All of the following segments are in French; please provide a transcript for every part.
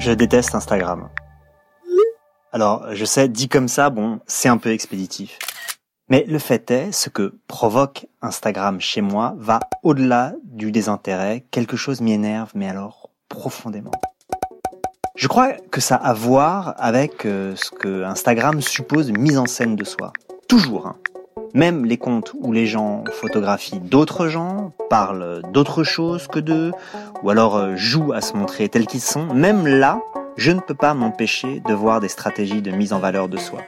Je déteste Instagram. Alors, je sais, dit comme ça, bon, c'est un peu expéditif. Mais le fait est, ce que provoque Instagram chez moi va au-delà du désintérêt. Quelque chose m'y énerve, mais alors profondément. Je crois que ça a à voir avec euh, ce que Instagram suppose mise en scène de soi. Toujours. Hein. Même les comptes où les gens photographient d'autres gens, parlent d'autres choses que d'eux, ou alors euh, jouent à se montrer tels qu'ils sont, même là, je ne peux pas m'empêcher de voir des stratégies de mise en valeur de soi.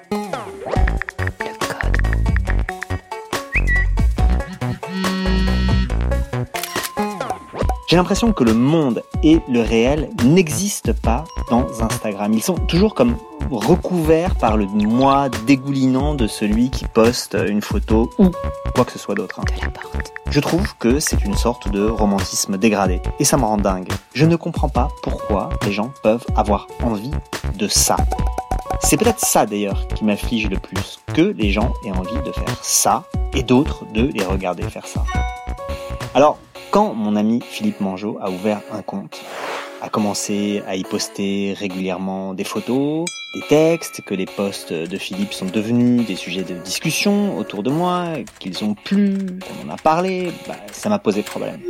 J'ai l'impression que le monde et le réel n'existent pas dans Instagram. Ils sont toujours comme recouverts par le moi dégoulinant de celui qui poste une photo ou quoi que ce soit d'autre. Hein. Je trouve que c'est une sorte de romantisme dégradé. Et ça me rend dingue. Je ne comprends pas pourquoi les gens peuvent avoir envie de ça. C'est peut-être ça d'ailleurs qui m'afflige le plus, que les gens aient envie de faire ça et d'autres de les regarder faire ça. Alors, quand mon ami Philippe Mangeot a ouvert un compte, a commencé à y poster régulièrement des photos, des textes, que les posts de Philippe sont devenus des sujets de discussion autour de moi, qu'ils ont plu, qu'on en a parlé, bah, ça m'a posé problème.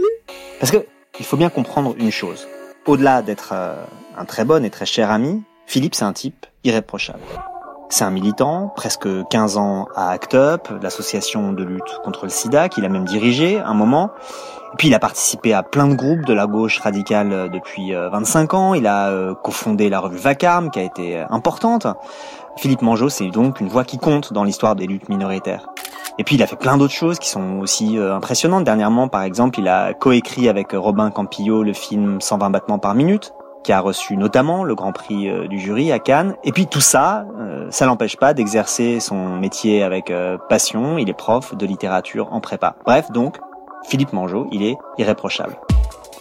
Parce que il faut bien comprendre une chose. Au-delà d'être euh, un très bon et très cher ami, Philippe c'est un type irréprochable. C'est un militant, presque 15 ans à ACT UP, l'association de lutte contre le sida, qu'il a même dirigé un moment. Et puis il a participé à plein de groupes de la gauche radicale euh, depuis 25 euh, ans. Il a euh, cofondé la revue Vacarme, qui a été importante. Philippe Mangeot, c'est donc une voix qui compte dans l'histoire des luttes minoritaires. Et puis il a fait plein d'autres choses qui sont aussi impressionnantes. Dernièrement, par exemple, il a coécrit avec Robin Campillo le film 120 battements par minute, qui a reçu notamment le Grand Prix euh, du jury à Cannes. Et puis tout ça, euh, ça l'empêche pas d'exercer son métier avec euh, passion. Il est prof de littérature en prépa. Bref, donc, Philippe Mangeot, il est irréprochable.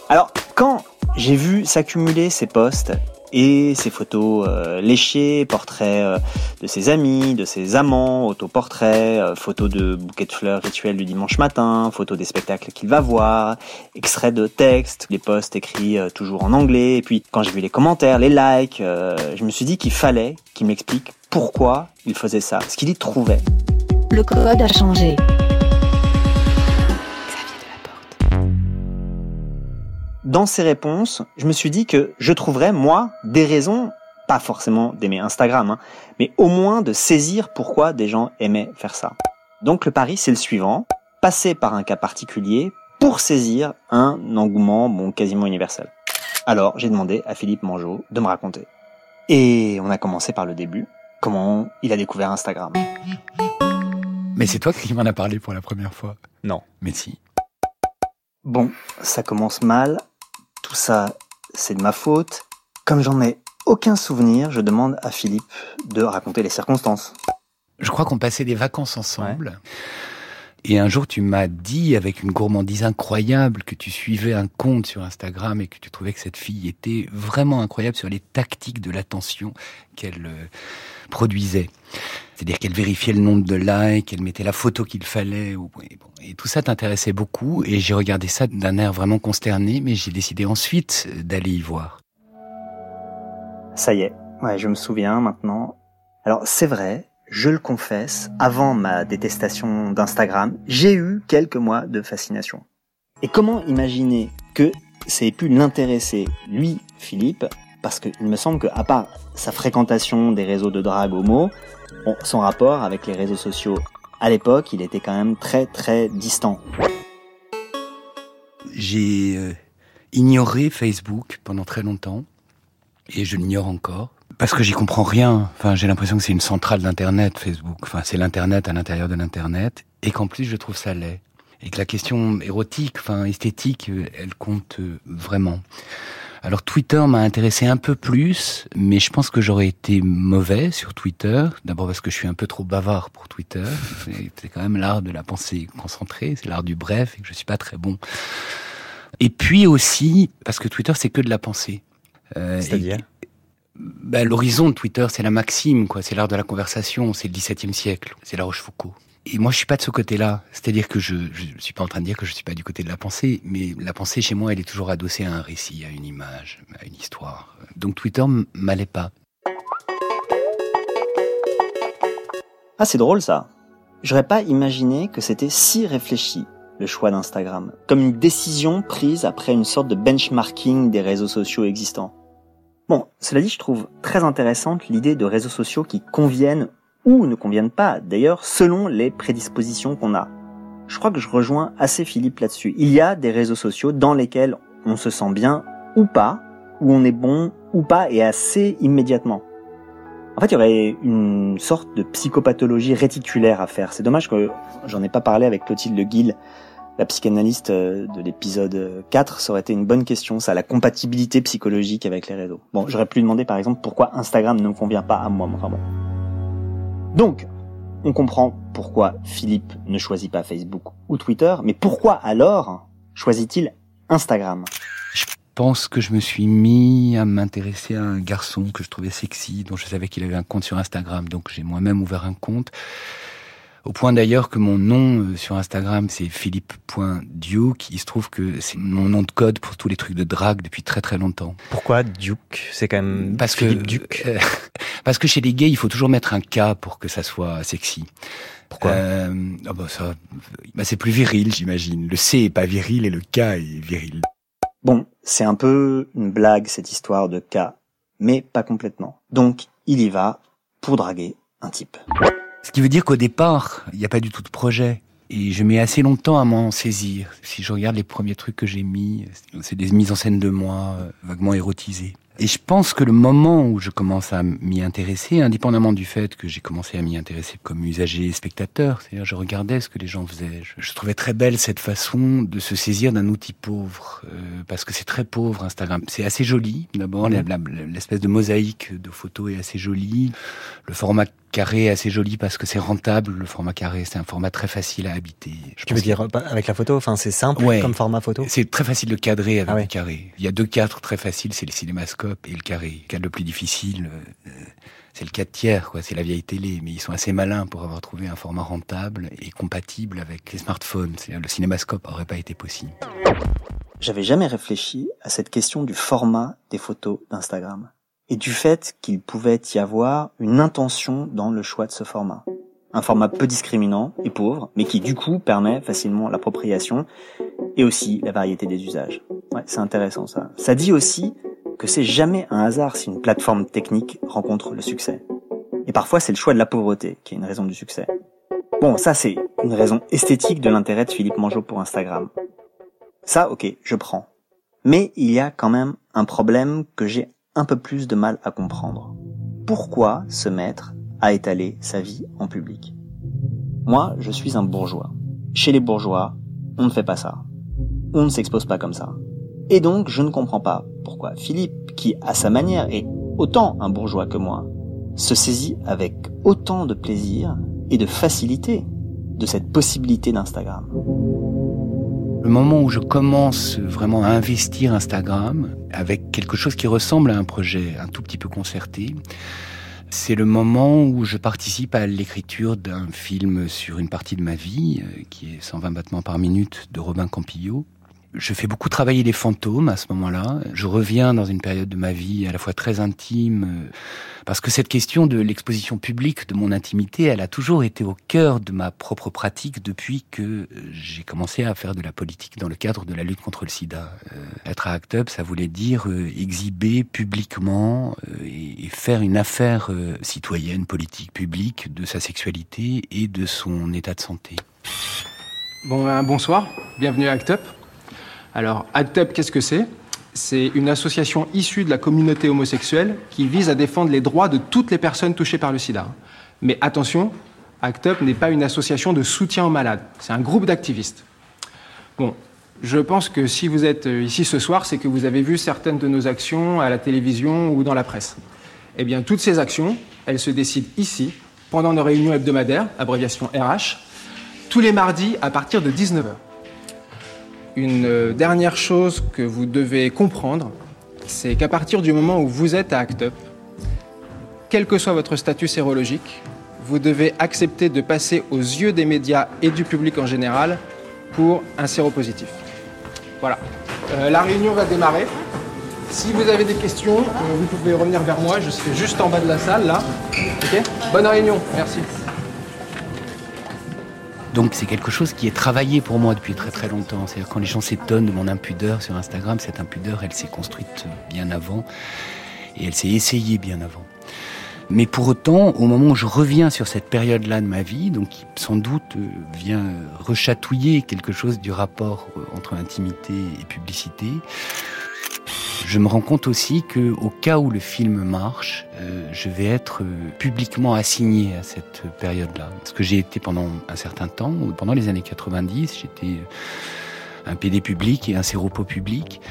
Alors, quand j'ai vu s'accumuler ces postes et ses photos euh, léchées, portraits euh, de ses amis, de ses amants, autoportraits, euh, photos de bouquets de fleurs rituels du dimanche matin, photos des spectacles qu'il va voir, extraits de textes, les posts écrits toujours en anglais, et puis quand j'ai vu les commentaires, les likes, je me suis dit qu'il fallait qu'il m'explique pourquoi il faisait ça, ce qu'il y trouvait. Le code a changé. Dans ces réponses, je me suis dit que je trouverais, moi, des raisons, pas forcément d'aimer Instagram, hein, mais au moins de saisir pourquoi des gens aimaient faire ça. Donc le pari, c'est le suivant, passer par un cas particulier pour saisir un engouement bon, quasiment universel. Alors j'ai demandé à Philippe Mangeot de me raconter. Et on a commencé par le début, comment il a découvert Instagram. Mais c'est toi qui m'en as parlé pour la première fois. Non. Mais si. Bon, ça commence mal tout ça, c'est de ma faute. Comme j'en ai aucun souvenir, je demande à Philippe de raconter les circonstances. Je crois qu'on passait des vacances ensemble. Et un jour, tu m'as dit avec une gourmandise incroyable que tu suivais un compte sur Instagram et que tu trouvais que cette fille était vraiment incroyable sur les tactiques de l'attention qu'elle euh, produisait. C'est-à-dire qu'elle vérifiait le nombre de likes, qu'elle mettait la photo qu'il fallait. Et tout ça t'intéressait beaucoup. Et j'ai regardé ça d'un air vraiment consterné, mais j'ai décidé ensuite d'aller y voir. Ça y est, ouais, je me souviens maintenant. Alors c'est vrai, je le confesse, avant ma détestation d'Instagram, j'ai eu quelques mois de fascination. Et comment imaginer que ça ait pu l'intéresser, lui, Philippe, parce qu'il me semble qu'à part sa fréquentation des réseaux de drague homo, son rapport avec les réseaux sociaux à l'époque, il était quand même très très distant. J'ai euh, ignoré Facebook pendant très longtemps, et je l'ignore encore. Parce que j'y comprends rien. Enfin, j'ai l'impression que c'est une centrale d'internet, Facebook. Enfin, c'est l'internet à l'intérieur de l'internet, et qu'en plus je trouve ça laid. Et que la question érotique, enfin esthétique, euh, elle compte euh, vraiment. Alors Twitter m'a intéressé un peu plus, mais je pense que j'aurais été mauvais sur Twitter. D'abord parce que je suis un peu trop bavard pour Twitter. C'est quand même l'art de la pensée concentrée, c'est l'art du bref, et que je suis pas très bon. Et puis aussi parce que Twitter c'est que de la pensée. Euh, C'est-à-dire? Bah, L'horizon de Twitter, c'est la maxime, quoi. C'est l'art de la conversation, c'est le XVIIe siècle, c'est la Rochefoucauld. Et moi, je suis pas de ce côté-là. C'est-à-dire que je, je suis pas en train de dire que je suis pas du côté de la pensée, mais la pensée chez moi, elle est toujours adossée à un récit, à une image, à une histoire. Donc Twitter m'allait pas. Ah, c'est drôle ça. J'aurais pas imaginé que c'était si réfléchi, le choix d'Instagram. Comme une décision prise après une sorte de benchmarking des réseaux sociaux existants. Bon, cela dit, je trouve très intéressante l'idée de réseaux sociaux qui conviennent ou ne conviennent pas, d'ailleurs, selon les prédispositions qu'on a. Je crois que je rejoins assez Philippe là-dessus. Il y a des réseaux sociaux dans lesquels on se sent bien ou pas, où on est bon ou pas, et assez immédiatement. En fait, il y aurait une sorte de psychopathologie réticulaire à faire. C'est dommage que j'en ai pas parlé avec Clotilde Guil, la psychanalyste euh, de l'épisode 4. Ça aurait été une bonne question, ça, la compatibilité psychologique avec les réseaux. Bon, j'aurais pu lui demander par exemple pourquoi Instagram ne me convient pas à moi. Enfin. Donc, on comprend pourquoi Philippe ne choisit pas Facebook ou Twitter, mais pourquoi alors choisit-il Instagram? Je pense que je me suis mis à m'intéresser à un garçon que je trouvais sexy, dont je savais qu'il avait un compte sur Instagram, donc j'ai moi-même ouvert un compte. Au point d'ailleurs que mon nom euh, sur Instagram, c'est philippe.duke. Il se trouve que c'est mon nom de code pour tous les trucs de drague depuis très très longtemps. Pourquoi Duke? C'est quand même parce Philippe que, Duke? euh, parce que chez les gays, il faut toujours mettre un K pour que ça soit sexy. Pourquoi? Euh, ah bah ça, bah c'est plus viril, j'imagine. Le C est pas viril et le K est viril. Bon, c'est un peu une blague cette histoire de cas, mais pas complètement. Donc, il y va pour draguer un type. Ce qui veut dire qu'au départ, il n'y a pas du tout de projet. Et je mets assez longtemps à m'en saisir. Si je regarde les premiers trucs que j'ai mis, c'est des mises en scène de moi, euh, vaguement érotisées. Et je pense que le moment où je commence à m'y intéresser, indépendamment du fait que j'ai commencé à m'y intéresser comme usager et spectateur, c'est-à-dire je regardais ce que les gens faisaient, je, je trouvais très belle cette façon de se saisir d'un outil pauvre, euh, parce que c'est très pauvre Instagram. C'est assez joli, d'abord, la- l'espèce de mosaïque de photos est assez jolie, le format carré est assez joli parce que c'est rentable, le format carré, c'est un format très facile à habiter. Je Tu veux dire pas avec la photo Enfin, c'est simple Ouais. comme format photo? c'est très facile de cadrer avec Ah ouais. le carré. Il y a deux cadres très faciles, c'est le cinémascope et le carré. Le cadre le plus difficile, euh, c'est le 4 tiers, quoi. C'est la vieille télé, mais ils sont assez malins pour avoir trouvé un format rentable et compatible avec les smartphones. Le cinémascope aurait pas été possible. J'avais jamais réfléchi à cette question du format des photos d'Instagram et du fait qu'il pouvait y avoir une intention dans le choix de ce format. Un format peu discriminant et pauvre, mais qui du coup permet facilement l'appropriation et aussi la variété des usages. Ouais, c'est intéressant ça. Ça dit aussi que c'est jamais un hasard si une plateforme technique rencontre le succès. Et parfois c'est le choix de la pauvreté qui est une raison du succès. Bon, ça c'est une raison esthétique de l'intérêt de Philippe Mangeot pour Instagram. Ça, ok, je prends. Mais il y a quand même un problème que j'ai un peu plus de mal à comprendre. Pourquoi se mettre à étaler sa vie en public? Moi, je suis un bourgeois. Chez les bourgeois, on ne fait pas ça. On ne s'expose pas comme ça. Et donc, je ne comprends pas pourquoi Philippe, qui à sa manière est autant un bourgeois que moi, se saisit avec autant de plaisir et de facilité de cette possibilité d'Instagram. Le moment où je commence vraiment à investir Instagram avec quelque chose qui ressemble à un projet un tout petit peu concerté, c'est le moment où je participe à l'écriture d'un film sur une partie de ma vie, euh, qui est 120 battements par minute de Robin Campillo. Je fais beaucoup travailler les fantômes à ce moment-là. Je reviens dans une période de ma vie à la fois très intime, euh, parce que cette question de l'exposition publique de mon intimité, elle a toujours été au cœur de ma propre pratique depuis que euh, j'ai commencé à faire de la politique dans le cadre de la lutte contre le sida. Euh, être à Act Up, ça voulait dire euh, exhiber publiquement et, et faire une affaire citoyenne, politique, publique de sa sexualité et de son état de santé. Bon, ben, bonsoir, bienvenue à ACT UP. Alors, ACT UP, qu'est-ce que c'est? C'est une association issue de la communauté homosexuelle qui vise à défendre les droits de toutes les personnes touchées par le sida. Mais attention, ACT UP n'est pas une association de soutien aux malades, c'est un groupe d'activistes. Bon, je pense que si vous êtes euh, ici ce soir, c'est que vous avez vu certaines de nos actions à la télévision ou dans la presse. Eh bien, toutes ces actions, elles se décident ici, pendant nos réunions hebdomadaires, abréviation RH, tous les mardis à partir de 19h. Une euh, dernière chose que vous devez comprendre, c'est qu'à partir du moment où vous êtes à ACT UP, quel que soit votre statut sérologique, vous devez accepter de passer aux yeux des médias et du public en général pour un séropositif. Voilà. Euh, la réunion va démarrer. Si vous avez des questions, euh, vous pouvez revenir vers moi. Je serai juste en bas de la salle, là. Bonne réunion. Merci. Donc c'est quelque chose qui est travaillé pour moi depuis très très longtemps. C'est-à-dire quand les gens s'étonnent de mon impudeur sur Instagram, cette impudeur, elle s'est construite bien avant et elle s'est essayée bien avant. Mais pour autant, au moment où je reviens sur cette période-là de ma vie, donc qui sans doute vient rechatouiller quelque chose du rapport euh, entre intimité et publicité, je me rends compte aussi que au cas où le film marche, euh, je vais être publiquement assigné à cette période-là. Parce que j'ai été pendant un certain temps, pendant les années 90, j'étais un PD public et un séropo public,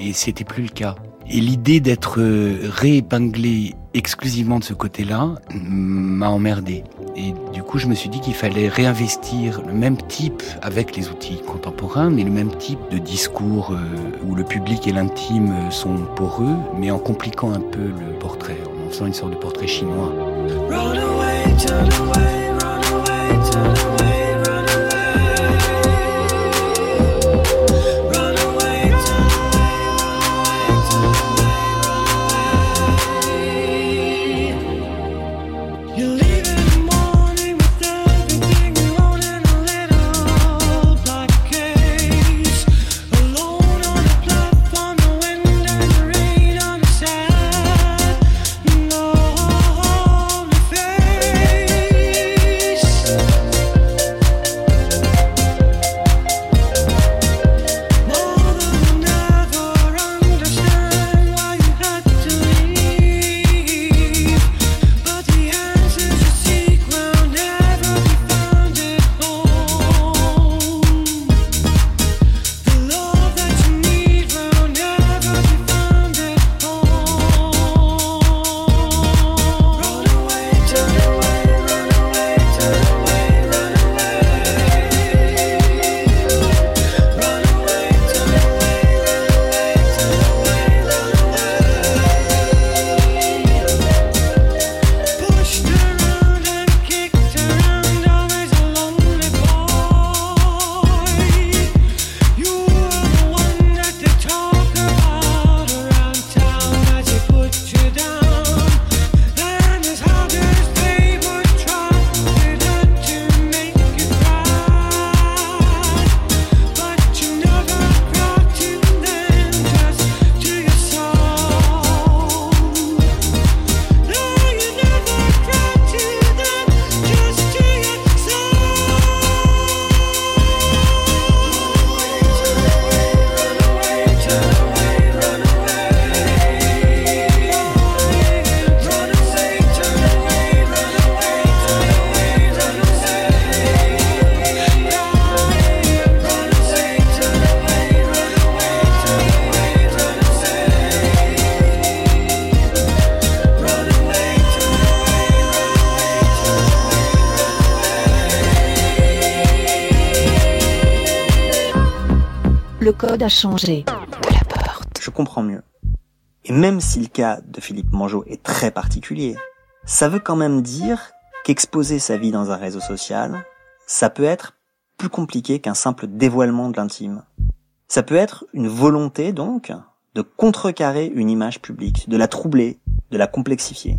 et c'était plus le cas. Et l'idée d'être réépinglé exclusivement de ce côté-là m'a emmerdé. Et du coup, je me suis dit qu'il fallait réinvestir le même type avec les outils contemporains, mais le même type de discours euh, où le public et l'intime sont poreux, mais en compliquant un peu le portrait, en faisant une sorte de portrait chinois. A changé. Je comprends mieux. Et même si le cas de Philippe Mangeot est très particulier, ça veut quand même dire qu'exposer sa vie dans un réseau social, ça peut être plus compliqué qu'un simple dévoilement de l'intime. Ça peut être une volonté donc de contrecarrer une image publique, de la troubler, de la complexifier.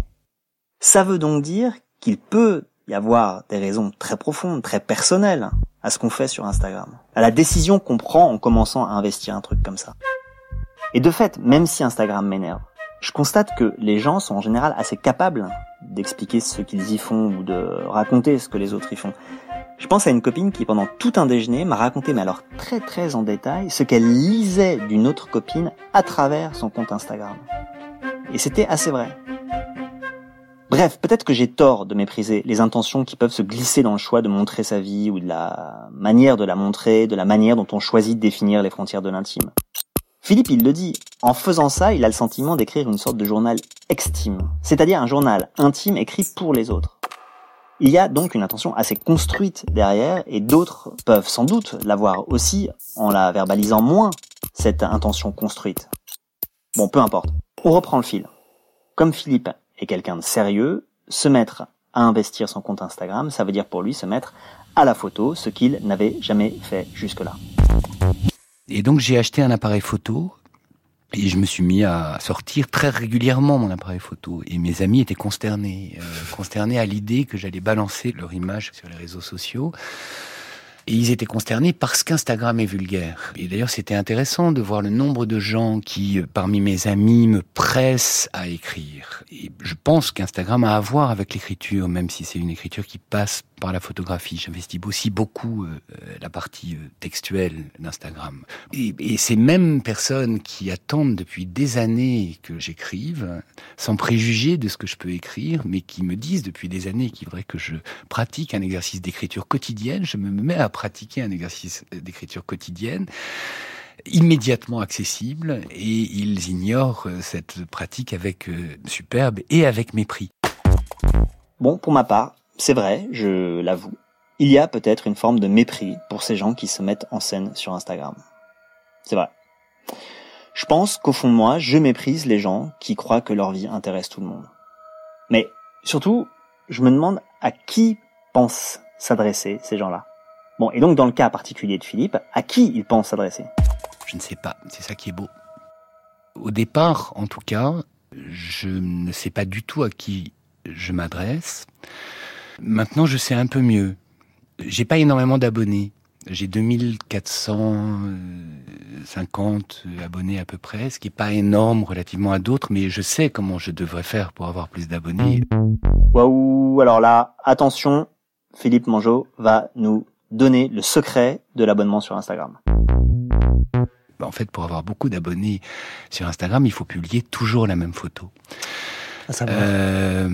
Ça veut donc dire qu'il peut y avoir des raisons très profondes, très personnelles à ce qu'on fait sur Instagram, à la décision qu'on prend en commençant à investir un truc comme ça. Et de fait, même si Instagram m'énerve, je constate que les gens sont en général assez capables d'expliquer ce qu'ils y font ou de raconter ce que les autres y font. Je pense à une copine qui pendant tout un déjeuner m'a raconté, mais alors très très en détail, ce qu'elle lisait d'une autre copine à travers son compte Instagram. Et c'était assez vrai. Bref, peut-être que j'ai tort de mépriser les intentions qui peuvent se glisser dans le choix de montrer sa vie ou de la manière de la montrer, de la manière dont on choisit de définir les frontières de l'intime. Philippe, il le dit, en faisant ça, il a le sentiment d'écrire une sorte de journal extime, c'est-à-dire un journal intime écrit pour les autres. Il y a donc une intention assez construite derrière, et d'autres peuvent sans doute l'avoir aussi en la verbalisant moins, cette intention construite. Bon, peu importe. On reprend le fil. Comme Philippe et quelqu'un de sérieux, se mettre à à investir son compte Instagram, ça veut dire pour lui se mettre à la photo, ce qu'il n'avait jamais fait jusque-là. Et donc j'ai acheté un appareil photo et je me suis mis à sortir très régulièrement mon appareil photo. Et mes amis étaient consternés, euh, consternés à l'idée que j'allais balancer leur image sur les réseaux sociaux. Et ils étaient consternés parce qu'Instagram est vulgaire. Et d'ailleurs, c'était intéressant de voir le nombre de gens qui, euh, parmi mes amis, me pressent à écrire. Et je pense qu'Instagram a à voir avec l'écriture, même si c'est une écriture qui passe par la photographie. J'investis aussi beaucoup euh, la partie euh, textuelle d'Instagram. Et, ces mêmes personnes qui attendent depuis des années que j'écrive, sans préjuger de ce que je peux écrire, mais qui me disent depuis des années qu'il faudrait que je pratique un exercice d'écriture quotidienne, je me mets à pratiquer un exercice d'écriture quotidienne immédiatement accessible et ils ignorent cette pratique avec euh, superbe et avec mépris. Bon, pour ma part, c'est vrai, je l'avoue. Il y a peut-être une forme de mépris pour ces gens qui se mettent en scène sur Instagram. C'est vrai. Je pense qu'au fond de moi, je méprise les gens qui croient que leur vie intéresse tout le monde. Mais surtout, je me demande à qui pensent s'adresser ces gens-là. Bon, et donc dans le cas particulier de Philippe, à qui ils pensent s'adresser? Je ne sais pas, c'est ça qui est beau. Au départ, en tout cas, je ne sais pas du tout à qui je m'adresse. Maintenant, je sais un peu mieux. J'ai pas énormément d'abonnés. J'ai 2450 abonnés à peu près, ce qui est pas énorme relativement à d'autres, mais je sais comment je devrais faire pour avoir plus d'abonnés. Waouh, alors là, attention, Philippe Mangeot va nous donner le secret de l'abonnement sur Instagram. Bah, en fait, pour avoir beaucoup d'abonnés sur Instagram, il faut publier toujours la même photo. Euh,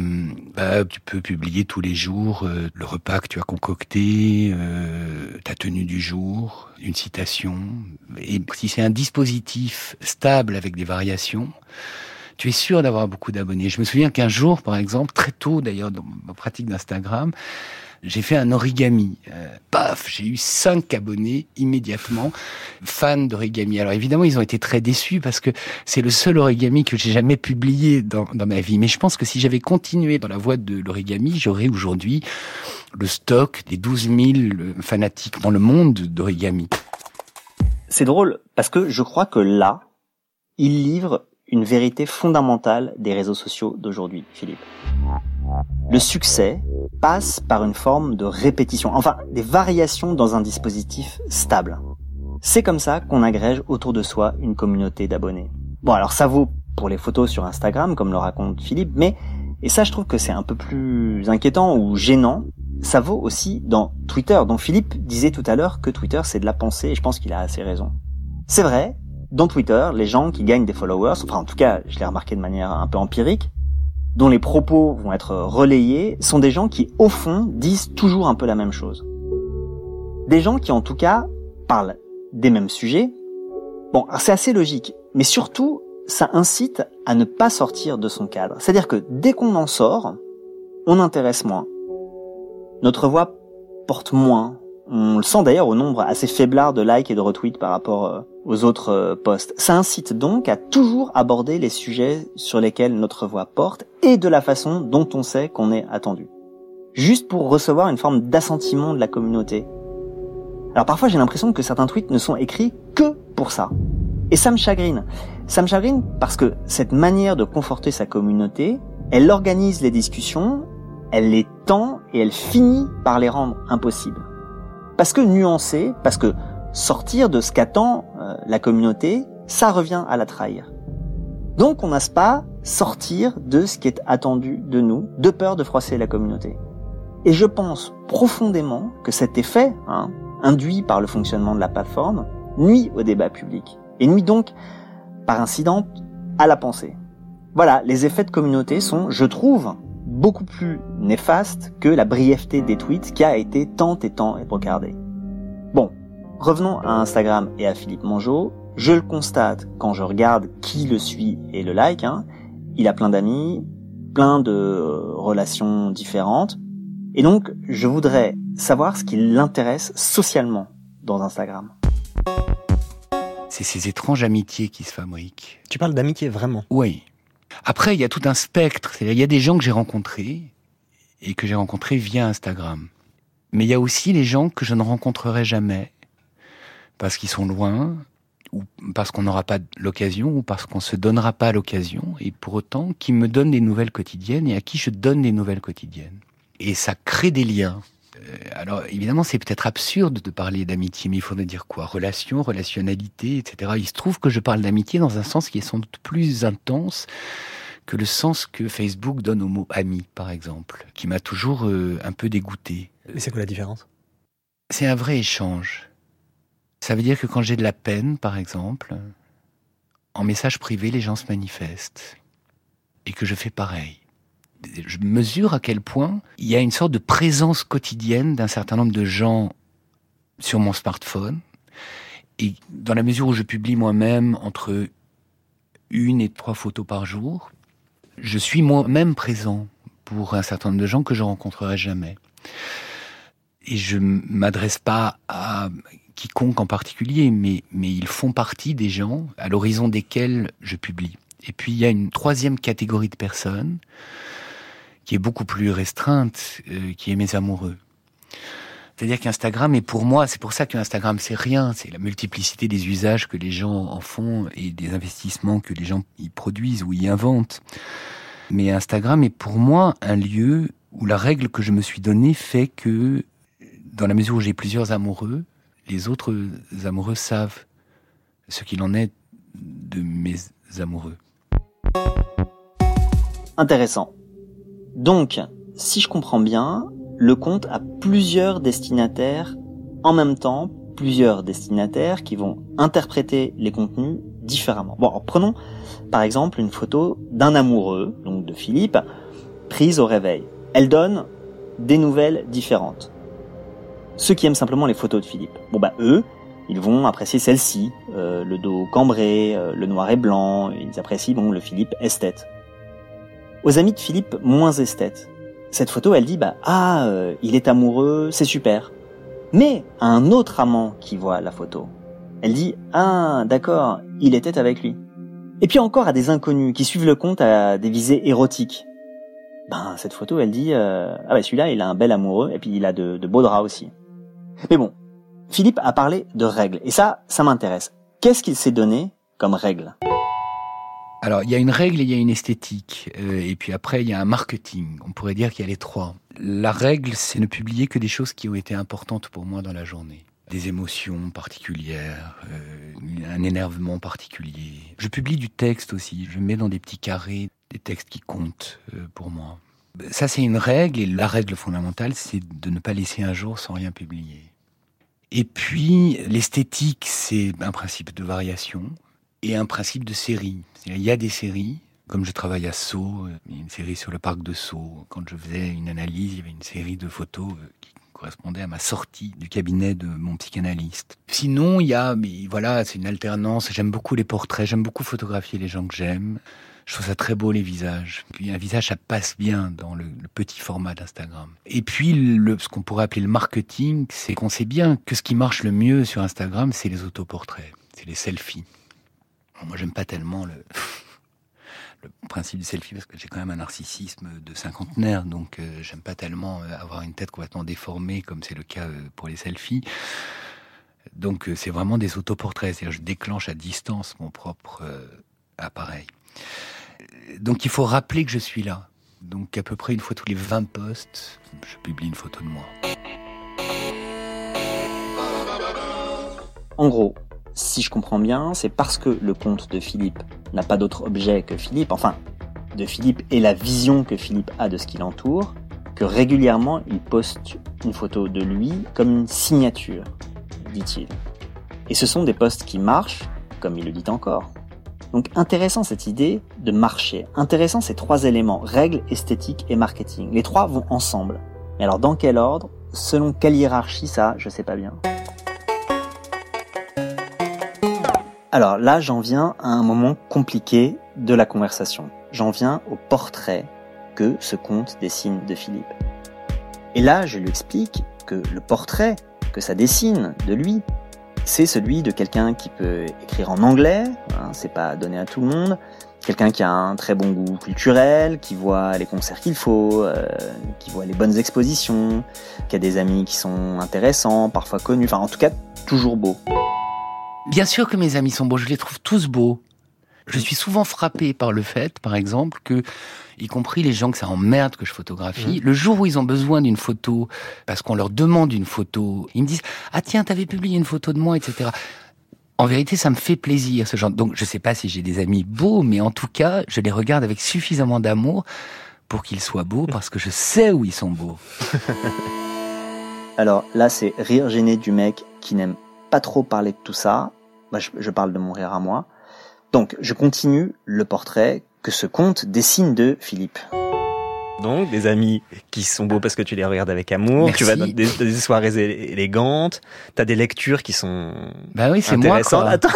bah, tu peux publier tous les jours euh, le repas que tu as concocté, euh, ta tenue du jour, une citation. Et si c'est un dispositif stable avec des variations, tu es sûr d'avoir beaucoup d'abonnés. Je me souviens qu'un jour, par exemple, très tôt d'ailleurs dans ma pratique d'Instagram, j'ai fait un origami. Euh, paf, j'ai eu cinq abonnés immédiatement, fans d'origami. Alors évidemment, ils ont été très déçus parce que c'est le seul origami que j'ai jamais publié dans, dans ma vie. Mais je pense que si j'avais continué dans la voie de l'origami, j'aurais aujourd'hui le stock des 12 000 fanatiques dans le monde d'origami. C'est drôle parce que je crois que là, il livre une vérité fondamentale des réseaux sociaux d'aujourd'hui, Philippe. Le succès passe par une forme de répétition, enfin des variations dans un dispositif stable. C'est comme ça qu'on agrège autour de soi une communauté d'abonnés. Bon alors ça vaut pour les photos sur Instagram, comme le raconte Philippe, mais, et ça je trouve que c'est un peu plus inquiétant ou gênant, ça vaut aussi dans Twitter, dont Philippe disait tout à l'heure que Twitter c'est de la pensée, et je pense qu'il a assez raison. C'est vrai, dans Twitter, les gens qui gagnent des followers, enfin en tout cas je l'ai remarqué de manière un peu empirique, dont les propos vont être relayés, sont des gens qui, au fond, disent toujours un peu la même chose. Des gens qui, en tout cas, parlent des mêmes sujets. Bon, c'est assez logique, mais surtout, ça incite à ne pas sortir de son cadre. C'est-à-dire que dès qu'on en sort, on intéresse moins. Notre voix porte moins. On le sent d'ailleurs au nombre assez faiblard de likes et de retweets par rapport euh, aux autres euh, postes. Ça incite donc à toujours aborder les sujets sur lesquels notre voix porte et de la façon dont on sait qu'on est attendu. Juste pour recevoir une forme d'assentiment de la communauté. Alors parfois j'ai l'impression que certains tweets ne sont écrits que pour ça. Et ça me chagrine. Ça me chagrine parce que cette manière de conforter sa communauté, elle organise les discussions, elle les tend et elle finit par les rendre impossibles. Parce que nuancer, parce que sortir de ce qu'attend euh, la communauté, ça revient à la trahir. Donc on n'ose pas sortir de ce qui est attendu de nous, de peur de froisser la communauté. Et je pense profondément que cet effet, hein, induit par le fonctionnement de la plateforme, nuit au débat public, et nuit donc, par incident, à la pensée. Voilà, les effets de communauté sont, je trouve, beaucoup plus néfastes que la brièveté des tweets qui a été tant et tant brocardée. Bon, Revenons à Instagram et à Philippe Mongeau. Je le constate quand je regarde qui le suit et le like. Hein. Il a plein d'amis, plein de relations différentes. Et donc, je voudrais savoir ce qui l'intéresse socialement dans Instagram. C'est ces étranges amitiés qui se fabriquent. Tu parles d'amitié vraiment? Oui. Après, il y a tout un spectre. Il y a des gens que j'ai rencontrés et que j'ai rencontrés via Instagram. Mais il y a aussi les gens que je ne rencontrerai jamais parce qu'ils sont loin, ou parce qu'on n'aura pas l'occasion, ou parce qu'on se donnera pas l'occasion, et pour autant qui me donnent des nouvelles quotidiennes et à qui je donne des nouvelles quotidiennes. Et ça crée des liens. Euh, alors évidemment, c'est peut-être absurde de parler d'amitié, mais il faudrait dire quoi? Relation, relationnalité, etc. Il se trouve que je parle d'amitié dans un sens qui est sans doute plus intense que le sens que Facebook donne au mot ami, par exemple, qui m'a toujours euh, un peu dégoûté. C'est quoi la différence? C'est un vrai échange. Ça veut dire que quand j'ai de la peine, par exemple, en message privé, les gens se manifestent. Et que je fais pareil. Je mesure à quel point il y a une sorte de présence quotidienne d'un certain nombre de gens sur mon smartphone. Et dans la mesure où je publie moi-même entre une et trois photos par jour, je suis moi-même présent pour un certain nombre de gens que je rencontrerai jamais. Et je m'adresse pas à quiconque en particulier, mais, mais ils font partie des gens à l'horizon desquels je publie. Et puis il y a une troisième catégorie de personnes qui est beaucoup plus restreinte, euh, qui est mes amoureux. C'est-à-dire qu'Instagram est pour moi, c'est pour ça que Instagram c'est rien, c'est la multiplicité des usages que les gens en font et des investissements que les gens y produisent ou y inventent. Mais Instagram est pour moi un lieu où la règle que je me suis donnée fait que, dans la mesure où j'ai plusieurs amoureux, les autres amoureux savent ce qu'il en est de mes amoureux. Intéressant. Donc, si je comprends bien, le compte a plusieurs destinataires en même temps, plusieurs destinataires qui vont interpréter les contenus différemment. Bon, prenons par exemple une photo d'un amoureux, donc de Philippe, prise au réveil. Elle donne des nouvelles différentes. Ceux qui aiment simplement les photos de Philippe, bon bah eux, ils vont apprécier celle-ci, euh, le dos cambré, euh, le noir et blanc, ils apprécient bon le Philippe esthète. Aux amis de Philippe moins esthète, cette photo, elle dit bah ah, euh, il est amoureux, c'est super. Mais à un autre amant qui voit la photo, elle dit ah d'accord, il était avec lui. Et puis encore à des inconnus qui suivent le compte à des visées érotiques. Ben cette photo, elle dit euh, ah bah celui-là, il a un bel amoureux et puis il a de, de beaux draps aussi. Mais bon, Philippe a parlé de règles et ça, ça m'intéresse. Qu'est-ce qu'il s'est donné comme règle alors, il y a une règle et il y a une esthétique. Euh, et puis après, il y a un marketing. On pourrait dire qu'il y a les trois. La règle, c'est ne publier que des choses qui ont été importantes pour moi dans la journée. Des émotions particulières, euh, un énervement particulier. Je publie du texte aussi. Je mets dans des petits carrés des textes qui comptent euh, pour moi. Ça, c'est une règle. Et la règle fondamentale, c'est de ne pas laisser un jour sans rien publier. Et puis, l'esthétique, c'est un principe de variation et un principe de série. Il y a des séries, comme je travaille à Sceaux, euh, une série sur le parc de Sceaux. Quand je faisais une analyse, il y avait une série de photos euh, qui correspondaient à ma sortie du cabinet de mon psychanalyste. Sinon, il y a, mais voilà, c'est une alternance. J'aime beaucoup les portraits, j'aime beaucoup photographier les gens que j'aime. Je trouve ça très beau les visages. Puis un visage, ça passe bien dans le, petit format d'Instagram. Et puis ce qu'on pourrait appeler le marketing, c'est qu'on sait bien que ce qui marche le mieux sur Instagram, c'est les autoportraits, c'est les selfies. Moi, j'aime pas tellement le, principe du selfie parce que j'ai quand même un narcissisme de cinquantenaire, donc euh, j'aime pas tellement euh, avoir une tête complètement déformée comme c'est le cas euh, pour les selfies. Donc c'est vraiment des autoportraits, c'est-à-dire je déclenche à distance mon propre appareil. Donc il faut rappeler que je suis là. Donc à peu près une fois tous les 20 postes, je publie une photo de moi. En gros, si je comprends bien, c'est parce que le compte de Philippe n'a pas d'autre objet que Philippe, enfin, de Philippe et la vision que Philippe a de ce qui l'entoure, que régulièrement il poste une photo de lui comme une signature, dit-il. Et ce sont des posts qui marchent, comme il le dit encore. Donc intéressant cette idée de marcher, intéressant ces trois éléments, règles, esthétique et marketing. Les trois vont ensemble. Mais alors dans quel ordre? Selon quelle hiérarchie ça, je sais pas bien. Alors là, j'en viens à un moment compliqué de la conversation. J'en viens au portrait que ce conte dessine de Philippe. Et là, je lui explique que le portrait que ça dessine de lui, c'est celui de quelqu'un qui peut écrire en anglais, hein, c'est pas donné à tout le monde, Quelqu'un qui a un très bon goût culturel, qui voit les concerts qu'il faut, euh, qui voit les bonnes expositions, qui a des amis qui sont intéressants, parfois connus, enfin en tout cas toujours beaux. Bien sûr que mes amis sont beaux, je les trouve tous beaux. Je suis souvent frappé par le fait, par exemple, que, y compris les gens que ça emmerde que je photographie, le jour où ils ont besoin d'une photo, parce qu'on leur demande une photo, ils me disent ah tiens t'avais publié une photo de moi, etc. En vérité, ça me fait plaisir ce genre. Donc, je sais pas si j'ai des amis beaux, mais en tout cas, je les regarde avec suffisamment d'amour pour qu'ils soient beaux, parce que je sais où ils sont beaux. Alors là, c'est rire gêné du mec qui n'aime pas trop parler de tout ça. Moi, je, je parle de mon rire à moi. Donc, je continue le portrait que ce conte dessine de Philippe. Donc, des amis qui sont beaux parce que tu les regardes avec amour. Merci. Tu vas dans des, des soirées élé- élégantes. T'as des lectures qui sont Bah oui, c'est intéressantes. Attends.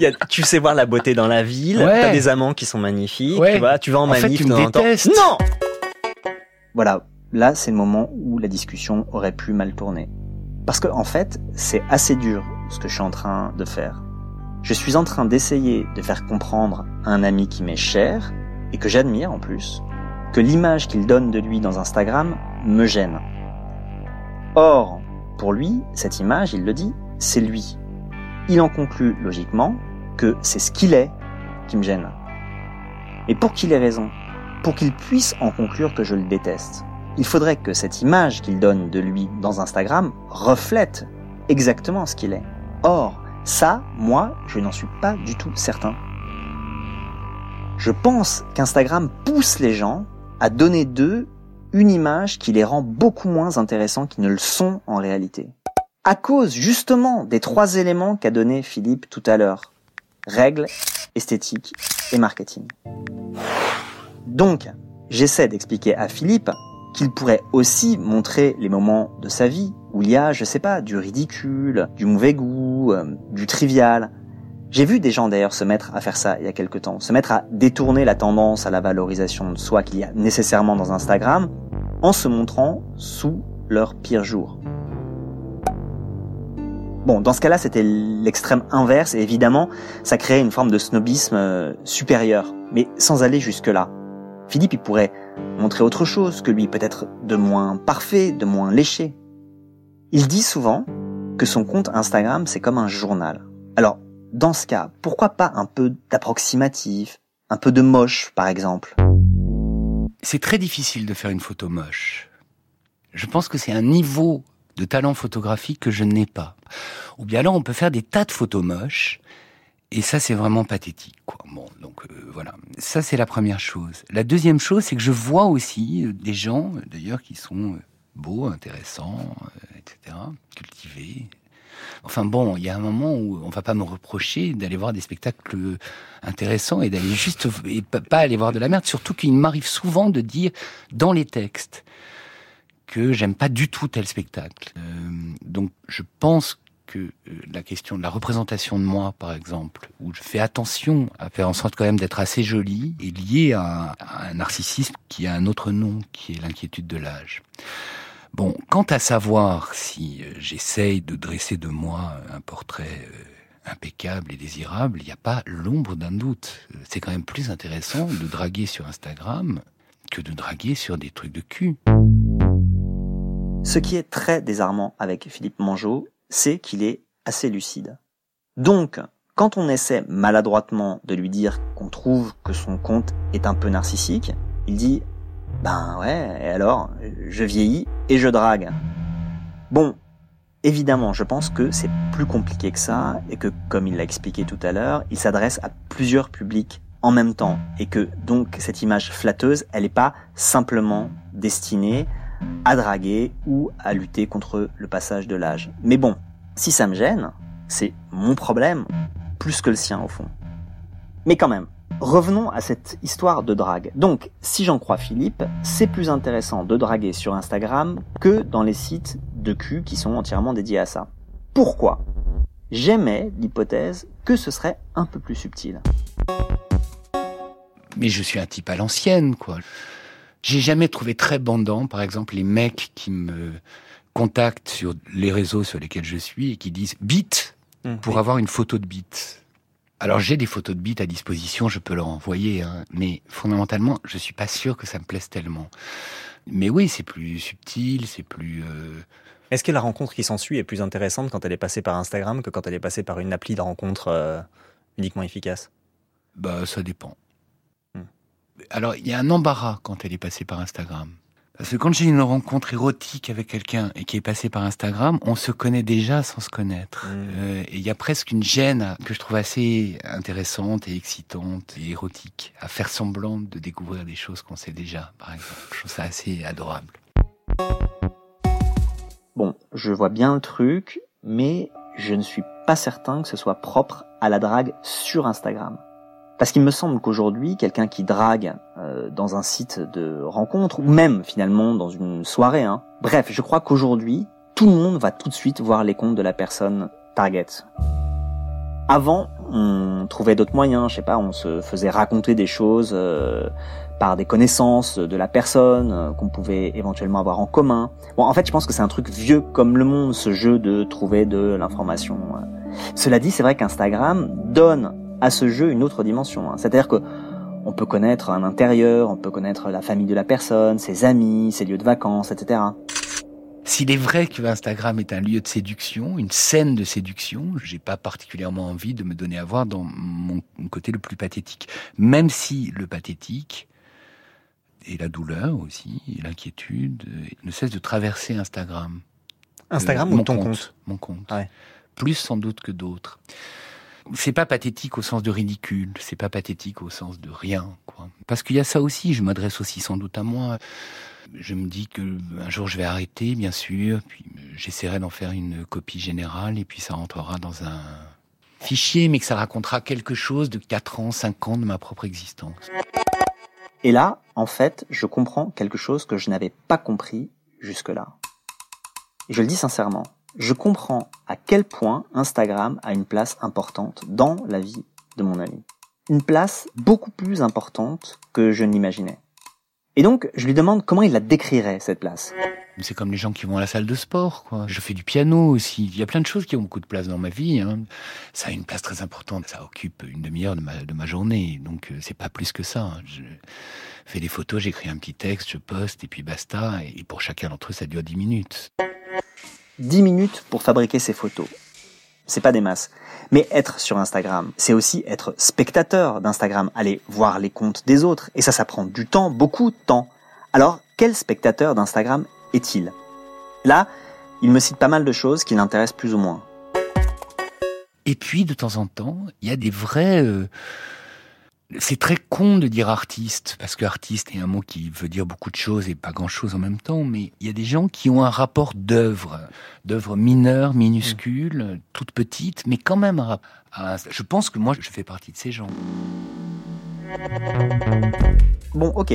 Il y a- tu sais voir la beauté dans la ville. Ouais. T'as des amants qui sont magnifiques. Ouais. Tu vois, tu vas en, En fait, manif tu me de temps en temps. détestes. Non! Voilà, là, c'est le moment où la discussion aurait pu mal tourner. Parce que, en fait, c'est assez dur ce que je suis en train de faire. Je suis en train d'essayer de faire comprendre à un ami qui m'est cher, et que j'admire en plus, que l'image qu'il donne de lui dans Instagram me gêne. Or, pour lui, cette image, il le dit, c'est lui. Il en conclut logiquement que c'est ce qu'il est qui me gêne. Et pour qu'il ait raison, pour qu'il puisse en conclure que je le déteste, il faudrait que cette image qu'il donne de lui dans Instagram reflète exactement ce qu'il est. Or, ça, moi, je n'en suis pas du tout certain. Je pense qu'Instagram pousse les gens à donner d'eux une image qui les rend beaucoup moins intéressants qu'ils ne le sont en réalité. À cause justement des trois éléments qu'a donné Philippe tout à l'heure. Règles, esthétique et marketing. Donc, j'essaie d'expliquer à Philippe qu'il pourrait aussi montrer les moments de sa vie où il y a, je sais pas, du ridicule, du mauvais goût, euh, du trivial. J'ai vu des gens d'ailleurs se mettre à faire ça il y a quelque temps, se mettre à détourner la tendance à la valorisation de soi qu'il y a nécessairement dans Instagram en se montrant sous leur pire jour. Bon, dans ce cas-là, c'était l'extrême inverse et évidemment, ça créait une forme de snobisme euh, supérieur, mais sans aller jusque-là. Philippe, il pourrait montrer autre chose que lui, peut-être de moins parfait, de moins léché. Il dit souvent que son compte Instagram, c'est comme un journal. Alors, dans ce cas, pourquoi pas un peu d'approximatif, un peu de moche, par exemple? C'est très difficile de faire une photo moche. Je pense que c'est un niveau de talent photographique que je n'ai pas. Ou bien alors on peut faire des tas de photos moches, et ça c'est vraiment pathétique. Quoi. Ça c'est la première chose. La deuxième chose, c'est que je vois aussi euh, des gens, euh, d'ailleurs, qui sont euh, beaux, intéressants, etc., cultivés. Enfin bon, il y a un moment où on va pas me reprocher d'aller voir des spectacles intéressants et d'aller juste et pas aller voir de la merde. Surtout qu'il m'arrive souvent de dire dans les textes que j'aime pas du tout tel spectacle. Donc je pense euh, la question de la représentation de moi, par exemple, où je fais attention à faire en sorte quand même d'être assez jolie, est liée à, un narcissisme qui a un autre nom, qui est l'inquiétude de l'âge. Bon, quant à savoir si euh, j'essaye de dresser de moi un portrait euh, impeccable et désirable, il n'y a pas l'ombre d'un doute. C'est quand même plus intéressant de draguer sur Instagram que de draguer sur des trucs de cul. Ce qui est très désarmant avec Philippe Mangeot, c'est qu'il est assez lucide. Donc, quand on essaie maladroitement de lui dire qu'on trouve que son compte est un peu narcissique, il dit Ben ouais, et alors, je vieillis et je drague. Bon, évidemment, je pense que c'est plus compliqué que ça et que, comme il l'a expliqué tout à l'heure, il s'adresse à plusieurs publics en même temps et que donc cette image flatteuse, elle n'est pas simplement destinée à draguer ou à lutter contre le passage de l'âge. Mais bon, si ça me gêne, c'est mon problème plus que le sien au fond. Mais quand même, revenons à cette histoire de drague. Donc, si j'en crois Philippe, c'est plus intéressant de draguer sur Instagram que dans les sites de cul qui sont entièrement dédiés à ça. Pourquoi? J'aimais l'hypothèse que ce serait un peu plus subtil. Mais je suis un type à l'ancienne, quoi. J'ai jamais trouvé très bandant, par exemple, les mecs qui me contactent sur les réseaux sur lesquels je suis et qui disent bite Mmh. pour avoir une photo de bite. Alors j'ai des photos de bites à disposition, je peux leur envoyer, hein, mais fondamentalement, je suis pas sûr que ça me plaise tellement. Mais oui, c'est plus subtil, c'est plus. euh, Est-ce que la rencontre qui s'ensuit est plus intéressante quand elle est passée par Instagram que quand elle est passée par une appli de rencontre euh, uniquement efficace? Bah, ça dépend. Alors, il y a un embarras quand elle est passée par Instagram. Parce que quand j'ai une rencontre érotique avec quelqu'un et qui est passé par Instagram, on se connaît déjà sans se connaître. Hmm. Euh, et il y a presque une gêne que je trouve assez intéressante et excitante et érotique à faire semblant de découvrir des choses qu'on sait déjà, par exemple. Je trouve ça assez adorable. Bon, je vois bien le truc, mais je ne suis pas certain que ce soit propre à la drague sur Instagram. Parce qu'il me semble qu'aujourd'hui, quelqu'un qui drague euh, dans un site de rencontre, ou même finalement dans une soirée, hein, bref, je crois qu'aujourd'hui, tout le monde va tout de suite voir les comptes de la personne target. Avant, on trouvait d'autres moyens, je sais pas, on se faisait raconter des choses euh, par des connaissances de la personne euh, qu'on pouvait éventuellement avoir en commun. Bon, en fait, je pense que c'est un truc vieux comme le monde, ce jeu de trouver de l'information. Cela dit, c'est vrai qu'Instagram donne à ce jeu une autre dimension. hein. C'est-à-dire que on peut connaître un intérieur, on peut connaître la famille de la personne, ses amis, ses lieux de vacances, etc. S'il est vrai que Instagram est un lieu de séduction, une scène de séduction, j'ai pas particulièrement envie de me donner à voir dans mon côté le plus pathétique. Même si le pathétique et la douleur aussi, et l'inquiétude, ne cessent de traverser Instagram. Instagram Euh, ou mon ton compte, Mon compte. Ouais. Plus sans doute que d'autres. C'est pas pathétique au sens de ridicule, c'est pas pathétique au sens de rien, quoi. Parce qu'il y a ça aussi, je m'adresse aussi sans doute à moi. Je me dis que un jour je vais arrêter, bien sûr, puis j'essaierai d'en faire une copie générale, et puis ça rentrera dans un fichier, mais que ça racontera quelque chose de 4 ans, 5 ans de ma propre existence. Et là, en fait, je comprends quelque chose que je n'avais pas compris jusque-là. Je le dis sincèrement, je comprends à quel point Instagram a une place importante dans la vie de mon ami. Une place beaucoup plus importante que je n'imaginais. Et donc, je lui demande comment il la décrirait, cette place. C'est comme les gens qui vont à la salle de sport, quoi. Je fais du piano aussi. Il y a plein de choses qui ont beaucoup de place dans ma vie. Hein. Ça a une place très importante. Ça occupe une demi-heure de ma, de ma journée. Donc, euh, c'est pas plus que ça. hein. Je fais des photos, j'écris un petit texte, je poste, et puis basta. Et pour chacun d'entre eux, ça dure 10 minutes. 10 minutes pour fabriquer ses photos. C'est pas des masses. Mais être sur Instagram, c'est aussi être spectateur d'Instagram, aller voir les comptes des autres. Et ça, ça prend du temps, beaucoup de temps. Alors, quel spectateur d'Instagram est-il? Là, il me cite pas mal de choses qui l'intéressent plus ou moins. Et puis, de temps en temps, il y a des vrais... euh, C'est très con de dire artiste, parce que artiste est un mot qui veut dire beaucoup de choses et pas grand-chose en même temps, mais il y a des gens qui ont un rapport d'œuvre, d'œuvre mineure, minuscule, toute petite, mais quand même un rap- un- Je pense que moi, je fais partie de ces gens. Bon, ok,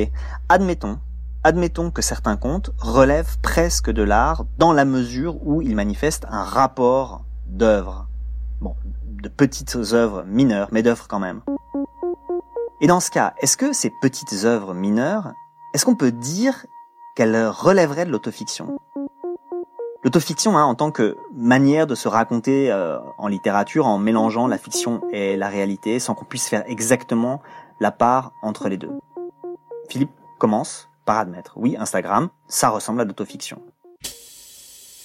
admettons. Admettons que certains comptes relèvent presque de l'art dans la mesure où ils manifestent un rapport d'œuvre. Bon, de petites œuvres mineures, mais d'œuvres quand même. Et dans ce cas, est-ce que ces petites œuvres mineures, est-ce qu'on peut dire qu'elles relèveraient de l'autofiction? L'autofiction, hein, en tant que manière de se raconter euh, en littérature en mélangeant la fiction et la réalité sans qu'on puisse faire exactement la part entre les deux. Philippe commence par admettre, oui, Instagram, ça ressemble à l'autofiction.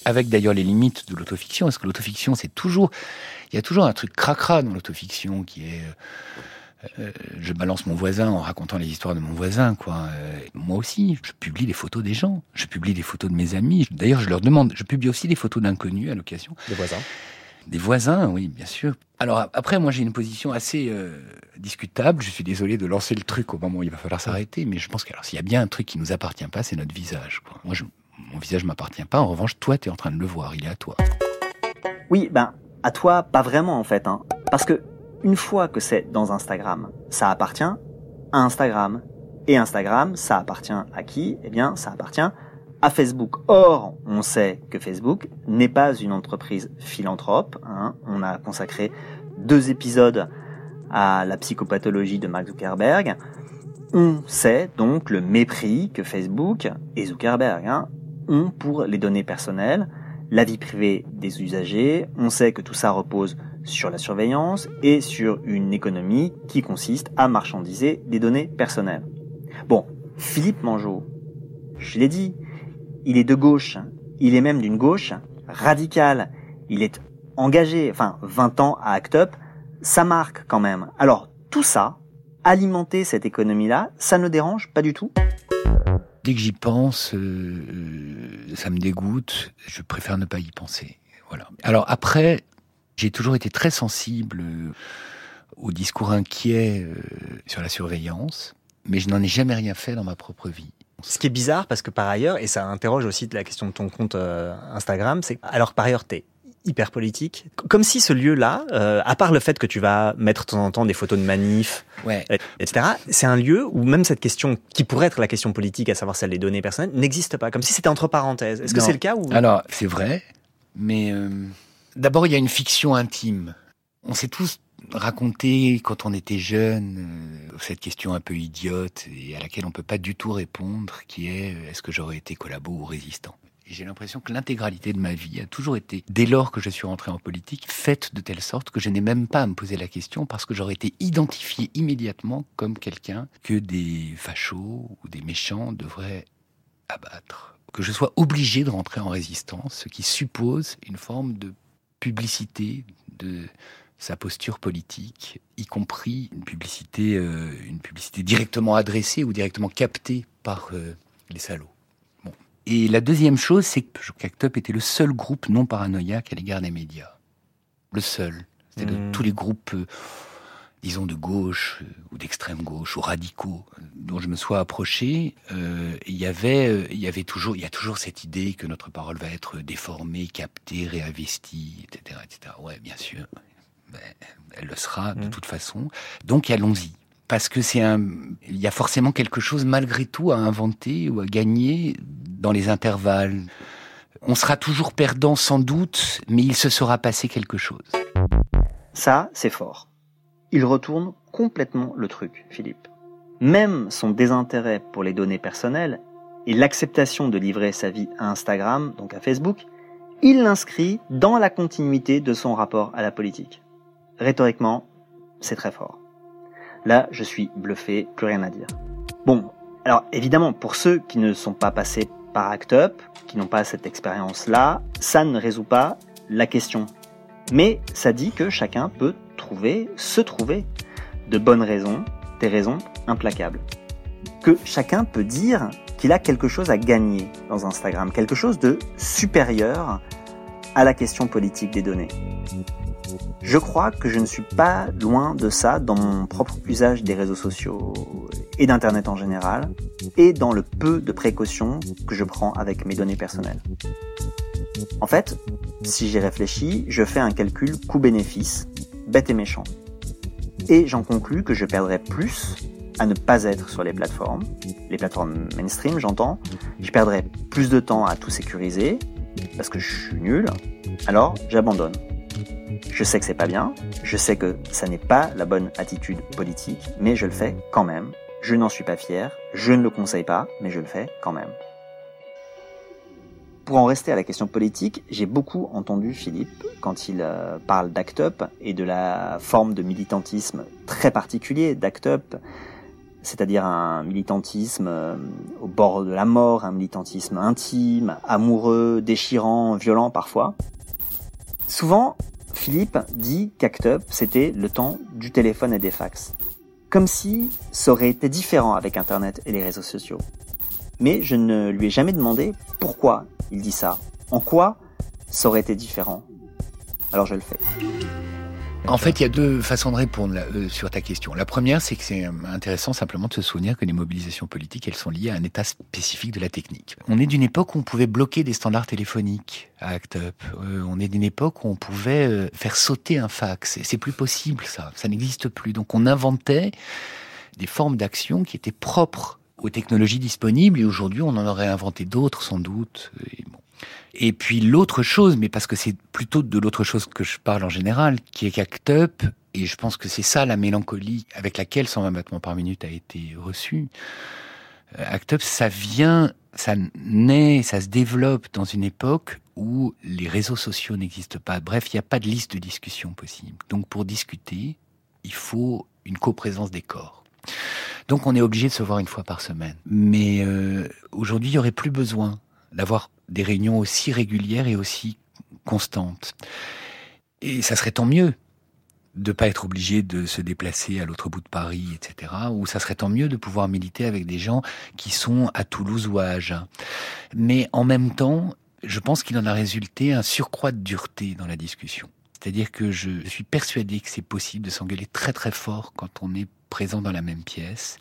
Avec d'ailleurs les limites de l'autofiction, parce que l'autofiction, c'est toujours... Il y a toujours un truc cracra dans l'autofiction qui est... euh, je balance mon voisin en racontant les histoires de mon voisin, quoi. Euh, moi aussi, je publie les photos des gens. Je publie les photos de mes amis. D'ailleurs, je leur demande. Je publie aussi des photos d'inconnus à l'occasion. des voisins. Des voisins, oui, bien sûr. Alors après, moi, j'ai une position assez euh, discutable. Je suis désolé de lancer le truc au moment où il va falloir s'arrêter, mais je pense que alors s'il y a bien un truc qui nous appartient pas, c'est notre visage. Quoi. Moi, je, mon visage m'appartient pas. En revanche, toi, tu es en train de le voir. Il est à toi. Oui, ben, à toi, pas vraiment en fait, hein. Parce que, une fois que c'est dans Instagram, ça appartient à Instagram. Et Instagram, ça appartient à qui? Eh bien, ça appartient à Facebook. Or, on sait que Facebook n'est pas une entreprise philanthrope. hein. On a consacré deux épisodes à la psychopathologie de Mark Zuckerberg. On sait donc le mépris que Facebook et Zuckerberg hein, ont pour les données personnelles, la vie privée des usagers. On sait que tout ça repose sur la surveillance et sur une économie qui consiste à marchandiser des données personnelles. Bon, Philippe Mangeot, je l'ai dit, il est de gauche, il est même d'une gauche radicale, il est engagé, enfin 20 ans à Act Up, ça marque quand même. Alors tout ça, alimenter cette économie-là, ça ne dérange pas du tout? Dès que j'y pense, euh, euh, ça me dégoûte. Je préfère ne pas y penser. Voilà. Alors après, j'ai toujours été très sensible euh, au discours inquiet sur la surveillance, mais je n'en ai jamais rien fait dans ma propre vie. Ce qui est bizarre, parce que par ailleurs, et ça interroge aussi la question de ton compte Instagram, c'est alors par ailleurs, t'es hyper politique. Comme si ce lieu-là, euh, à part le fait que tu vas mettre de temps en temps des photos de manifs, ouais. etc., c'est un lieu où même cette question, qui pourrait être la question politique, à savoir celle des données personnelles, n'existe pas. Comme si c'était entre parenthèses. Est-ce que c'est le cas ou... Alors, c'est vrai, mais euh, d'abord, il y a une fiction intime. On s'est tous raconté quand on était jeune euh, cette question un peu idiote et à laquelle on peut pas du tout répondre, qui est est-ce que j'aurais été collabo ou résistant? J'ai l'impression que l'intégralité de ma vie a toujours été, dès lors que je suis rentré en politique, faite de telle sorte que je n'ai même pas à me poser la question parce que j'aurais été identifié immédiatement comme quelqu'un que des fachos ou des méchants devraient abattre. Que je sois obligé de rentrer en résistance, ce qui suppose une forme de publicité de sa posture politique, y compris une publicité, euh, une publicité directement adressée ou directement captée par euh, les salauds. Et la deuxième chose, c'est que Act Up était le seul groupe non paranoïaque à l'égard des médias. Le seul. C'était de hmm. tous les groupes, euh, disons, de gauche euh, ou d'extrême gauche ou radicaux euh, dont je me sois approché. Il y avait, il y avait toujours, il y a toujours cette idée que notre parole va être déformée, captée, réinvestie, etc., etc. Ouais, bien sûr. Ben, elle le sera de hmm. toute façon. Donc allons-y parce que c'est un, il y a forcément quelque chose malgré tout à inventer ou à gagner dans les intervalles. On sera toujours perdant sans doute, mais il se sera passé quelque chose. Ça, c'est fort. Il retourne complètement le truc, Philippe. Même son désintérêt pour les données personnelles et l'acceptation de livrer sa vie à Instagram, donc à Facebook, il l'inscrit dans la continuité de son rapport à la politique. Rhétoriquement, c'est très fort. Là, je suis bluffé, plus rien à dire. Bon, alors évidemment, pour ceux qui ne sont pas passés par Act Up, qui n'ont pas cette expérience-là, ça ne résout pas la question. Mais ça dit que chacun peut trouver, se trouver, de bonnes raisons, des raisons implacables. Que chacun peut dire qu'il a quelque chose à gagner dans Instagram, quelque chose de supérieur à la question politique des données. Je crois que je ne suis pas loin de ça dans mon propre usage des réseaux sociaux et d'Internet en général, et dans le peu de précautions que je prends avec mes données personnelles. En fait, si j'y réfléchis, je fais un calcul coût-bénéfice, bête et méchant. Et j'en conclus que je perdrais plus à ne pas être sur les plateformes, les plateformes mainstream j'entends, je perdrais plus de temps à tout sécuriser, parce que je suis nul, alors j'abandonne. Je sais que c'est pas bien, je sais que ça n'est pas la bonne attitude politique, mais je le fais quand même. Je n'en suis pas fier, je ne le conseille pas, mais je le fais quand même. Pour en rester à la question politique, j'ai beaucoup entendu Philippe quand il euh, parle d'Act Up et de la forme de militantisme très particulier d'Act Up, c'est-à-dire un militantisme euh, au bord de la mort, un militantisme intime, amoureux, déchirant, violent parfois. Souvent, Philippe dit qu'Act Up, c'était le temps du téléphone et des fax. Comme si ça aurait été différent avec Internet et les réseaux sociaux. Mais je ne lui ai jamais demandé pourquoi il dit ça. En quoi ça aurait été différent. Alors je le fais. En fait, il y a deux façons de répondre euh, sur ta question. La première, c'est que c'est euh, intéressant simplement de se souvenir que les mobilisations politiques, elles sont liées à un état spécifique de la technique. On est d'une époque où on pouvait bloquer des standards téléphoniques à ACT UP. Euh, on est d'une époque où on pouvait faire sauter un fax. C'est plus possible, ça. Ça n'existe plus. Donc on inventait des formes d'action qui étaient propres aux technologies disponibles et aujourd'hui on en aurait inventé d'autres sans doute. Et puis l'autre chose, mais parce que c'est plutôt de l'autre chose que je parle en général, qui est qu'Act Up, et je pense que c'est ça la mélancolie avec laquelle 120 battements par minute a été reçu. Euh, Act Up, ça vient, ça naît, ça se développe dans une époque où les réseaux sociaux n'existent pas. Bref, il n'y a pas de liste de discussion possible. Donc pour discuter, il faut une coprésence des corps. Donc on est obligé de se voir une fois par semaine. Mais euh, aujourd'hui, il n'y aurait plus besoin d'avoir des réunions aussi régulières et aussi constantes. Et ça serait tant mieux de pas être obligé de se déplacer à l'autre bout de Paris, etc. Ou ça serait tant mieux de pouvoir militer avec des gens qui sont à Toulouse ou à Agen. Mais en même temps, je pense qu'il en a résulté un surcroît de dureté dans la discussion. C'est-à-dire que je suis persuadé que c'est possible de s'engueuler très très fort quand on est présent dans la même pièce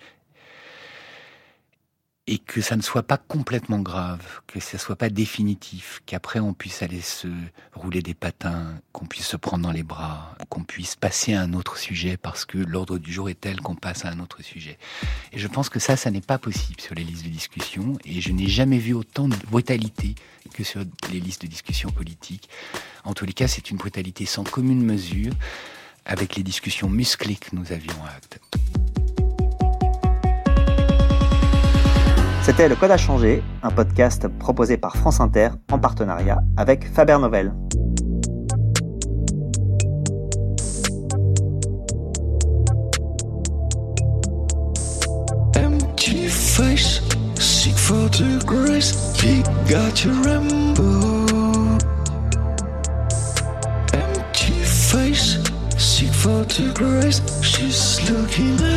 et que ça ne soit pas complètement grave, que ça soit pas définitif, qu'après on puisse aller se rouler des patins, qu'on puisse se prendre dans les bras, qu'on puisse passer à un autre sujet parce que l'ordre du jour est tel qu'on passe à un autre sujet. Et je pense que ça, ça n'est pas possible sur les listes de discussion et je n'ai jamais vu autant de brutalité que sur les listes de discussion politiques. En tous les cas, c'est une brutalité sans commune mesure avec les discussions musclées que nous avions à Acte. C'était Le Code a changé, un podcast proposé par France Inter en partenariat avec Faber Novel. Empty face, seek for the grace, he got your rainbow. Empty face, seek for the grace, she's looking